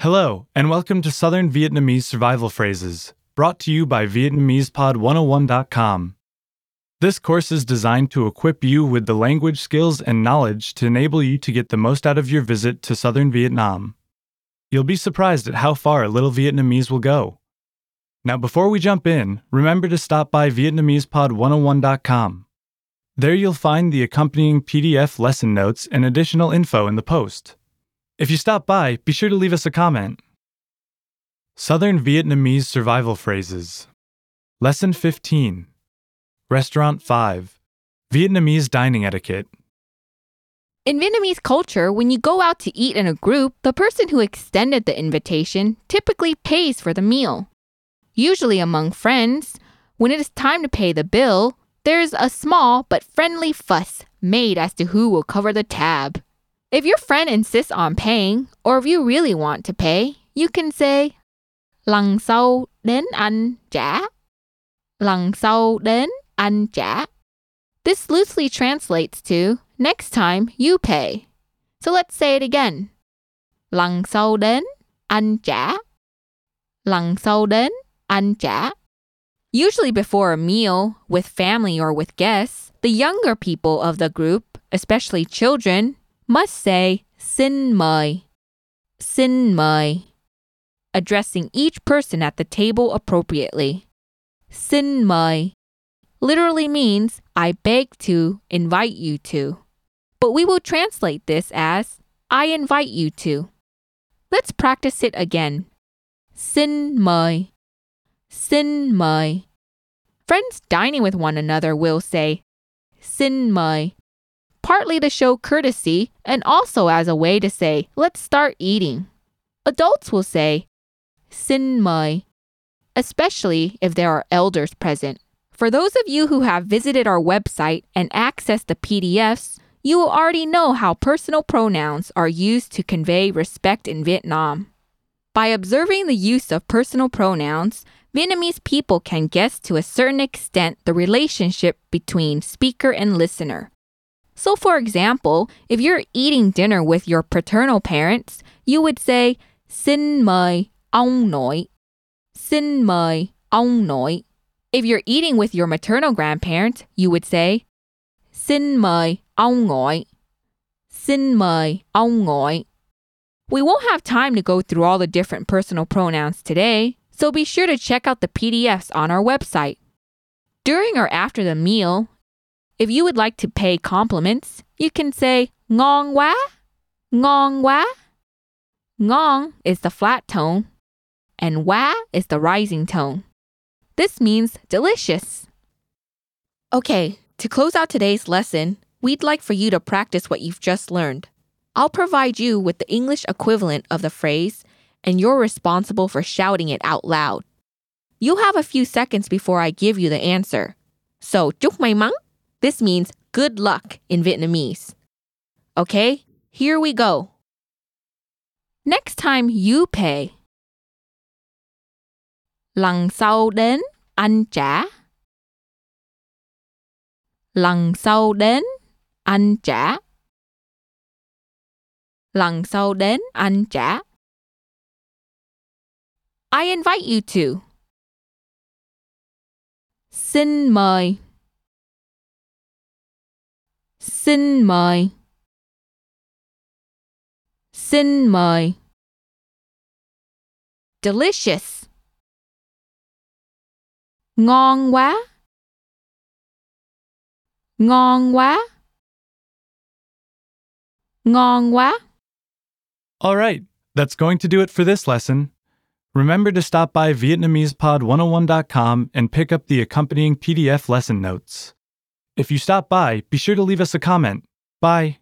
Hello, and welcome to Southern Vietnamese Survival Phrases, brought to you by VietnamesePod101.com. This course is designed to equip you with the language skills and knowledge to enable you to get the most out of your visit to southern Vietnam. You'll be surprised at how far a little Vietnamese will go. Now, before we jump in, remember to stop by VietnamesePod101.com. There you'll find the accompanying PDF lesson notes and additional info in the post. If you stop by, be sure to leave us a comment. Southern Vietnamese Survival Phrases Lesson 15 Restaurant 5 Vietnamese Dining Etiquette In Vietnamese culture, when you go out to eat in a group, the person who extended the invitation typically pays for the meal. Usually among friends, when it is time to pay the bill, there's a small but friendly fuss made as to who will cover the tab. If your friend insists on paying, or if you really want to pay, you can say Lần sau đến anh trả. Lần sau đến anh trả. This loosely translates to next time you pay. So let's say it again. Lần sau đến anh trả. Lần sau đến trả. Usually before a meal, with family or with guests, the younger people of the group, especially children, must say xin mời, xin mời, addressing each person at the table appropriately. Xin mời literally means I beg to invite you to. But we will translate this as I invite you to. Let's practice it again. Xin mời, xin mời. Friends dining with one another will say xin mời partly to show courtesy and also as a way to say, let's start eating. Adults will say, xin mời, especially if there are elders present. For those of you who have visited our website and accessed the PDFs, you will already know how personal pronouns are used to convey respect in Vietnam. By observing the use of personal pronouns, Vietnamese people can guess to a certain extent the relationship between speaker and listener. So, for example, if you're eating dinner with your paternal parents, you would say, Xin mời ông nội. Xin mời ông nội. If you're eating with your maternal grandparents, you would say, Xin mời ông ngoại. Xin mời ông ngoại. We won't have time to go through all the different personal pronouns today, so be sure to check out the PDFs on our website. During or after the meal, if you would like to pay compliments, you can say ngon quá, ngon quá. Ngon is the flat tone and quá is the rising tone. This means delicious. Okay, to close out today's lesson, we'd like for you to practice what you've just learned. I'll provide you with the English equivalent of the phrase, and you're responsible for shouting it out loud. You'll have a few seconds before I give you the answer. So, chúc may mắn. This means good luck in Vietnamese. Okay, here we go. Next time you pay. Lần sau đến anh trả. Lần sau đến anh trả. Lần sau đến anh trả. I invite you to. Xin mời. Xin mời. Xin mời. Delicious. Ngon quá. Ngon quá. Ngon quá. All right, that's going to do it for this lesson. Remember to stop by VietnamesePod101.com and pick up the accompanying PDF lesson notes. If you stop by, be sure to leave us a comment. Bye.